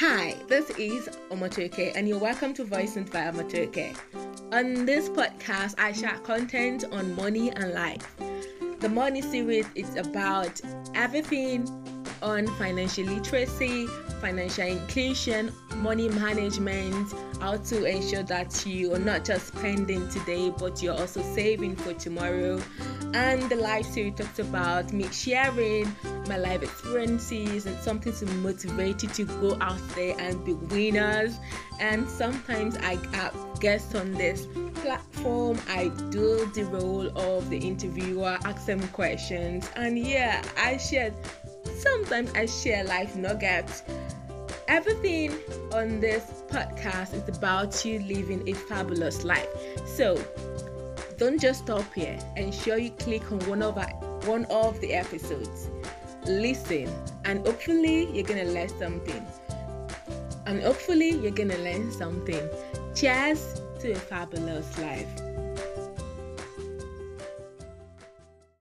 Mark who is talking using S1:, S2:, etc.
S1: Hi, this is Omotoke, and you're welcome to Voice and via Omotoke. On this podcast, I share content on money and life. The money series is about everything on financial literacy, financial inclusion, money management, how to ensure that you are not just spending today but you're also saving for tomorrow. And the life series talks about me sharing my life experiences and something to motivate you to go out there and be winners. And sometimes I have guests on this platform. I do the role of the interviewer, ask them questions, and yeah, I share sometimes I share life nuggets. Everything on this podcast is about you living a fabulous life. So don't just stop here. Ensure you click on one of one of the episodes. Listen, and hopefully you're gonna learn something. And hopefully you're gonna learn something. Cheers to a fabulous life.